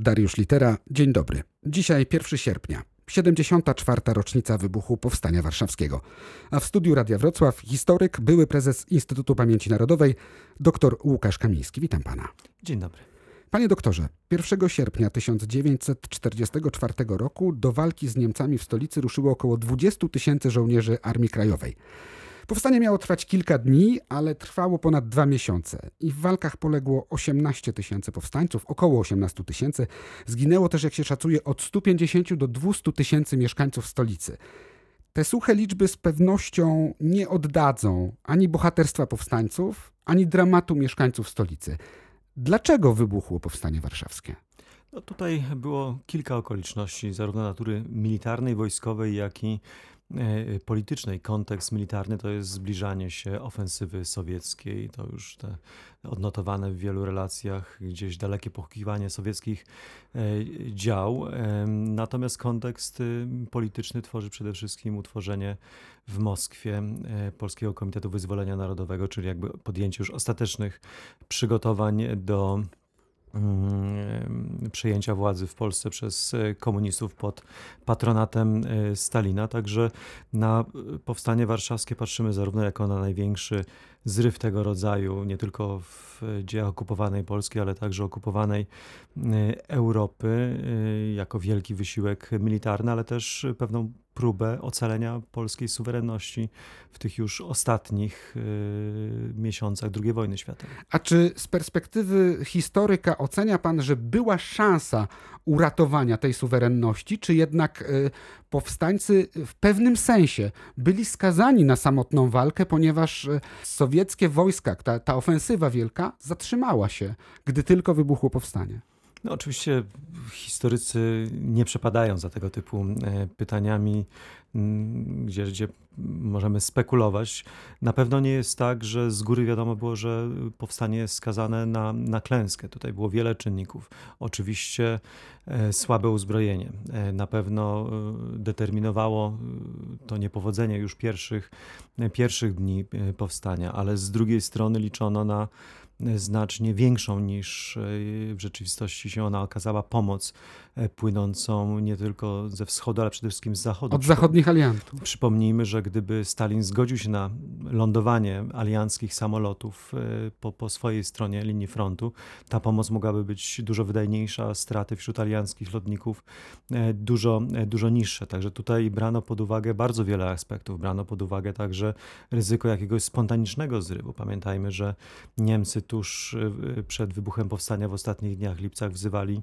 Dariusz Litera, dzień dobry. Dzisiaj 1 sierpnia, 74. rocznica wybuchu Powstania Warszawskiego. A w studiu Radia Wrocław historyk, były prezes Instytutu Pamięci Narodowej, dr Łukasz Kamiński. Witam pana. Dzień dobry. Panie doktorze, 1 sierpnia 1944 roku do walki z Niemcami w stolicy ruszyło około 20 tysięcy żołnierzy Armii Krajowej. Powstanie miało trwać kilka dni, ale trwało ponad dwa miesiące i w walkach poległo 18 tysięcy powstańców, około 18 tysięcy. Zginęło też, jak się szacuje, od 150 do 200 tysięcy mieszkańców stolicy. Te suche liczby z pewnością nie oddadzą ani bohaterstwa powstańców, ani dramatu mieszkańców stolicy. Dlaczego wybuchło powstanie warszawskie? No tutaj było kilka okoliczności, zarówno natury militarnej, wojskowej, jak i politycznej. Kontekst militarny to jest zbliżanie się ofensywy sowieckiej. To już te odnotowane w wielu relacjach gdzieś dalekie poszukiwanie sowieckich e, dział. E, natomiast kontekst polityczny tworzy przede wszystkim utworzenie w Moskwie Polskiego Komitetu Wyzwolenia Narodowego, czyli jakby podjęcie już ostatecznych przygotowań do przejęcia władzy w Polsce przez e, komunistów pod patronatem e, Stalina. Także na powstanie warszawskie patrzymy zarówno jako na największy zryw tego rodzaju, nie tylko w dziejach okupowanej Polski, ale także okupowanej e, Europy, jako wielki wysiłek militarny, ale też pewną próbę ocalenia polskiej suwerenności w tych już ostatnich y, miesiącach II wojny światowej. A czy z perspektywy historyka ocenia pan, że była szansa uratowania tej suwerenności, czy jednak y, powstańcy w pewnym sensie byli skazani na samotną walkę, ponieważ y, sowieckie wojska, ta, ta ofensywa wielka zatrzymała się, gdy tylko wybuchło powstanie? No, oczywiście historycy nie przepadają za tego typu e, pytaniami, gdzie, gdzie możemy spekulować. Na pewno nie jest tak, że z góry wiadomo było, że powstanie jest skazane na, na klęskę. Tutaj było wiele czynników. Oczywiście e, słabe uzbrojenie. E, na pewno determinowało to niepowodzenie już pierwszych, pierwszych dni powstania, ale z drugiej strony liczono na znacznie większą niż e, w rzeczywistości się ona okazała pomoc e, płynącą nie tylko ze wschodu, ale przede wszystkim z zachodu. Od zachodnich aliantów. Przypomnijmy, że gdyby Stalin zgodził się na lądowanie alianckich samolotów e, po, po swojej stronie linii frontu, ta pomoc mogłaby być dużo wydajniejsza, straty wśród alianckich lotników dużo, dużo niższe. Także tutaj brano pod uwagę bardzo wiele aspektów. Brano pod uwagę także ryzyko jakiegoś spontanicznego zrywu. Pamiętajmy, że Niemcy tuż y, przed wybuchem powstania w ostatnich dniach lipcach wzywali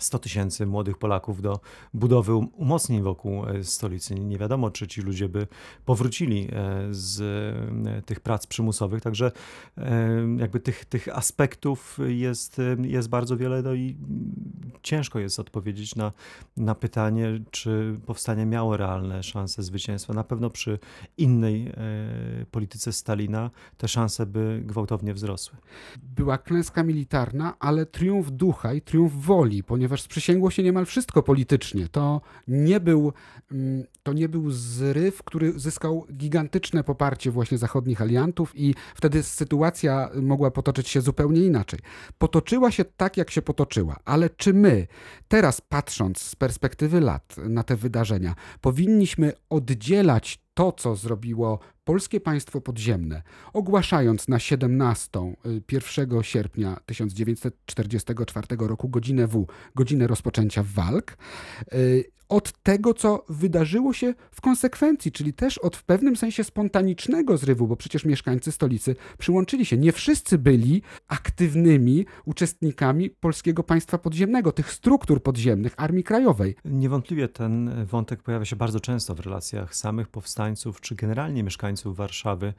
100 tysięcy młodych Polaków do budowy um, umocnień wokół e, stolicy. Nie wiadomo, czy ci ludzie by powrócili e, z e, tych prac przymusowych, także jakby tych, tych aspektów jest, jest bardzo wiele no i ciężko jest odpowiedzieć na, na pytanie, czy powstanie miało realne szanse zwycięstwa. Na pewno przy innej polityce Stalina te szanse by gwałtownie wzrosły. Była klęska militarna, ale triumf ducha i triumf woli, ponieważ ponieważ sprzysięgło się niemal wszystko politycznie. To nie był, mm, to nie był zryw, który zyskał gigantyczne poparcie właśnie zachodnich aliantów i wtedy sytuacja mogła potoczyć się zupełnie inaczej. Potoczyła się tak, jak się potoczyła, ale czy my, teraz patrząc z perspektywy lat na te wydarzenia, powinniśmy oddzielać to, co zrobiło polskie państwo podziemne, ogłaszając na 17 1 y, sierpnia 1944 roku godzinę W, godzinę rozpoczęcia walk, y, od tego, co wydarzyło się w konsekwencji, czyli też od w pewnym sensie spontanicznego zrywu, bo przecież mieszkańcy stolicy przyłączyli się. Nie wszyscy byli aktywnymi uczestnikami polskiego państwa podziemnego, tych struktur podziemnych Armii Krajowej. Niewątpliwie ten wątek pojawia się bardzo często w relacjach samych powstańców, czy generalnie mieszkańców Warszawy. E,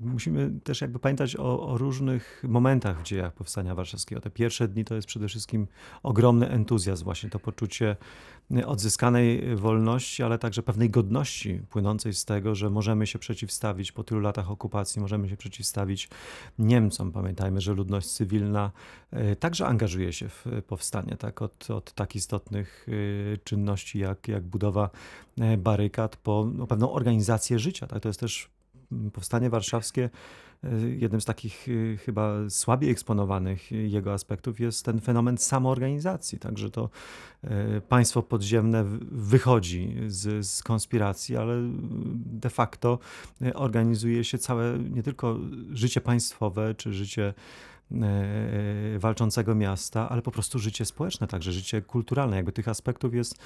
musimy też jakby pamiętać o, o, różnych momentach w dziejach powstania warszawskiego. Te pierwsze dni to jest przede wszystkim ogromny entuzjazm, właśnie to poczucie odzyskanej wolności, ale także pewnej godności płynącej z tego, że możemy się przeciwstawić po tylu latach okupacji, możemy się przeciwstawić Niemcom. Pamiętajmy, że ludność cywilna e, także angażuje się w powstanie, tak? od, od tak istotnych e, czynności jak, jak budowa barykad po no, pewną organizację życia. Tak? To jest też powstanie warszawskie jednym z takich chyba słabiej eksponowanych jego aspektów jest ten fenomen samoorganizacji. Także to państwo podziemne wychodzi z, z konspiracji, ale de facto organizuje się całe nie tylko życie państwowe czy życie walczącego miasta, ale po prostu życie społeczne, także życie kulturalne. Jakby tych aspektów jest,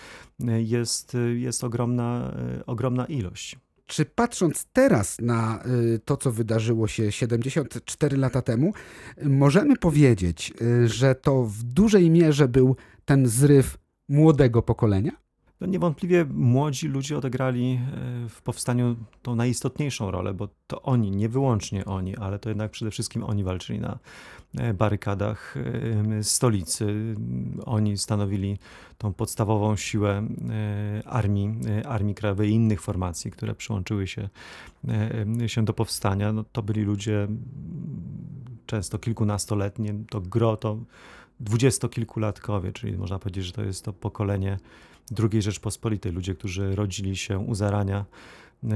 jest, jest ogromna, ogromna ilość. Czy patrząc teraz na e, to, co wydarzyło się 74 lata temu, możemy powiedzieć, że to w dużej mierze był ten zryw młodego pokolenia? No niewątpliwie młodzi ludzie odegrali e, w powstaniu tą najistotniejszą rolę, bo to oni, nie wyłącznie oni, ale to jednak przede wszystkim oni walczyli na e, barykadach e, stolicy. Oni stanowili tą podstawową siłę armii, Armii Krajowej i innych formacji, które przyłączyły się, się do powstania. No, to byli ludzie często kilkunastoletni, to gro to dwudziestokilkulatkowie, czyli można powiedzieć, że to jest to pokolenie II Rzeczpospolitej, ludzie, którzy rodzili się u zarania e,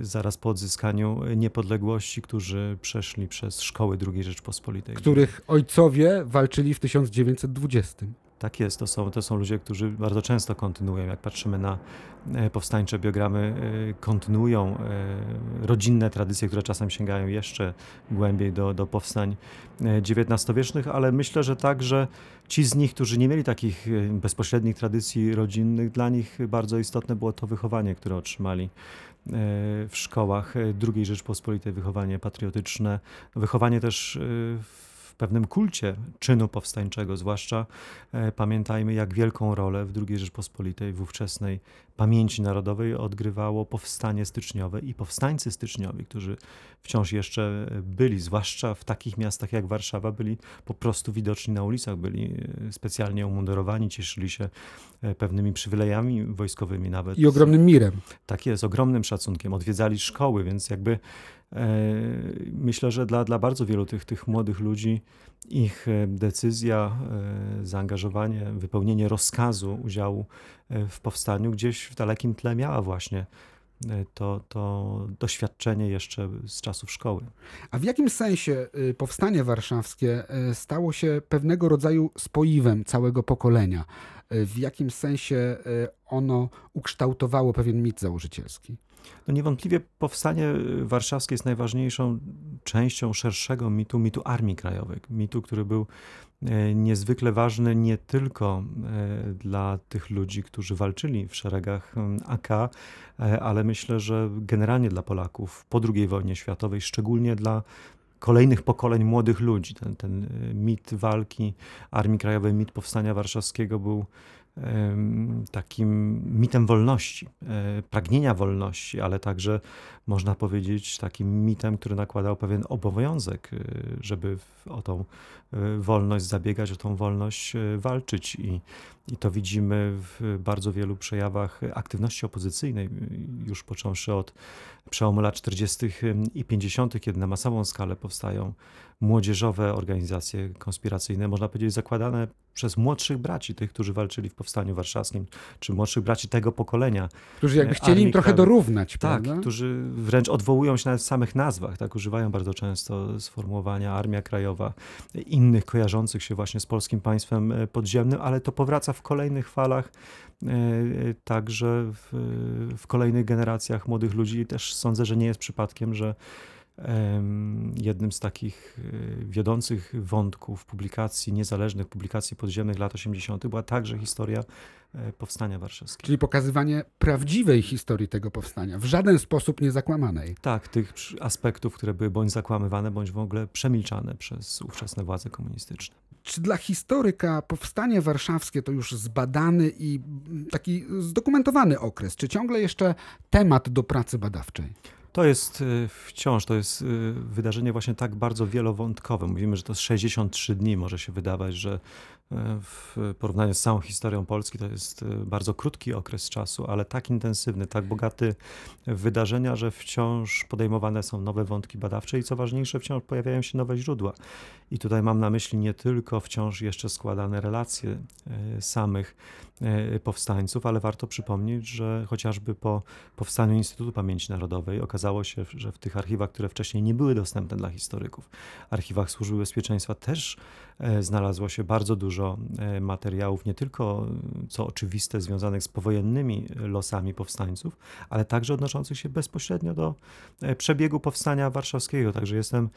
zaraz po odzyskaniu niepodległości, którzy przeszli przez szkoły II Rzeczpospolitej. Których ojcowie walczyli w 1920. Tak jest, to są, to są ludzie, którzy bardzo często kontynuują. Jak patrzymy na e, powstańcze biogramy, e, kontynuują e, rodzinne tradycje, które czasem sięgają jeszcze głębiej do, do powstań XIX-wiecznych, ale myślę, że także ci z nich, którzy nie mieli takich bezpośrednich tradycji rodzinnych, dla nich bardzo istotne było to wychowanie, które otrzymali w szkołach II Rzeczpospolitej, wychowanie patriotyczne, wychowanie też w pewnym kulcie czynu powstańczego, zwłaszcza e, pamiętajmy, jak wielką rolę w II Rzeczpospolitej, w ówczesnej pamięci narodowej odgrywało powstanie styczniowe i powstańcy styczniowi, którzy wciąż jeszcze byli, zwłaszcza w takich miastach jak Warszawa, byli po prostu widoczni na ulicach, byli e, specjalnie umundurowani, cieszyli się e, pewnymi przywilejami wojskowymi nawet. I ogromnym mirem. Tak jest, ogromnym szacunkiem. Odwiedzali szkoły, więc jakby myślę, że dla, dla bardzo wielu tych, tych młodych ludzi ich e, decyzja, e, zaangażowanie, wypełnienie rozkazu udziału w powstaniu gdzieś w dalekim tle miała właśnie to, to doświadczenie jeszcze z czasów szkoły. A w jakim sensie y, powstanie warszawskie stało się pewnego rodzaju spoiwem całego pokolenia? W jakim sensie ono ukształtowało pewien mit założycielski? No niewątpliwie powstanie warszawskie jest najważniejszą częścią szerszego mitu, mitu Armii Krajowej. Mitu, który był e, niezwykle ważny nie tylko e, dla tych ludzi, którzy walczyli w szeregach AK, e, ale myślę, że generalnie dla Polaków po II wojnie światowej, szczególnie dla kolejnych pokoleń młodych ludzi. Ten, ten mit walki Armii Krajowej, mit powstania warszawskiego był takim mitem wolności, e, pragnienia wolności, ale także można powiedzieć takim mitem, który nakładał pewien obowiązek, e, żeby o tą e, wolność zabiegać, o tą wolność walczyć. I, i to widzimy w bardzo wielu przejawach aktywności opozycyjnej, już począwszy od przełomu lat 40. i 50., kiedy na masową skalę powstają młodzieżowe organizacje konspiracyjne, można powiedzieć zakładane przez młodszych braci, tych, którzy walczyli w Powstaniu Warszawskim, czy młodszych braci tego pokolenia. Którzy jakby chcieli im trochę dorównać, tak, prawda? którzy wręcz odwołują się nawet w samych nazwach, tak, używają bardzo często sformułowania Armia Krajowa, innych kojarzących się właśnie z polskim państwem e, podziemnym, ale to powraca w kolejnych falach, e, także w, w kolejnych generacjach młodych ludzi. Też sądzę, że nie jest przypadkiem, że Jednym z takich e, wiodących wątków publikacji, niezależnych publikacji podziemnych lat 80. była także historia e, powstania warszawskiego. Czyli pokazywanie prawdziwej historii tego powstania, w żaden sposób nie zakłamanej. Tak, tych aspektów, które były bądź zakłamywane, bądź w ogóle przemilczane przez ówczesne władze komunistyczne. Czy dla historyka powstanie warszawskie to już zbadany i taki zdokumentowany okres, czy ciągle jeszcze temat do pracy badawczej? To jest y, wciąż, to jest y, wydarzenie właśnie tak bardzo wielowątkowe. Mówimy, że to jest 63 dni, może się wydawać, że w porównaniu z całą historią Polski to jest bardzo krótki okres czasu, ale tak intensywny, tak bogaty wydarzenia, że wciąż podejmowane są nowe wątki badawcze i co ważniejsze, wciąż pojawiają się nowe źródła. I tutaj mam na myśli nie tylko wciąż jeszcze składane relacje samych powstańców, ale warto przypomnieć, że chociażby po powstaniu Instytutu Pamięci Narodowej okazało się, że w tych archiwach, które wcześniej nie były dostępne dla historyków, archiwach Służby Bezpieczeństwa też znalazło się bardzo dużo materiałów, nie tylko co oczywiste związanych z powojennymi losami powstańców, ale także odnoszących się bezpośrednio do przebiegu powstania warszawskiego. Także jestem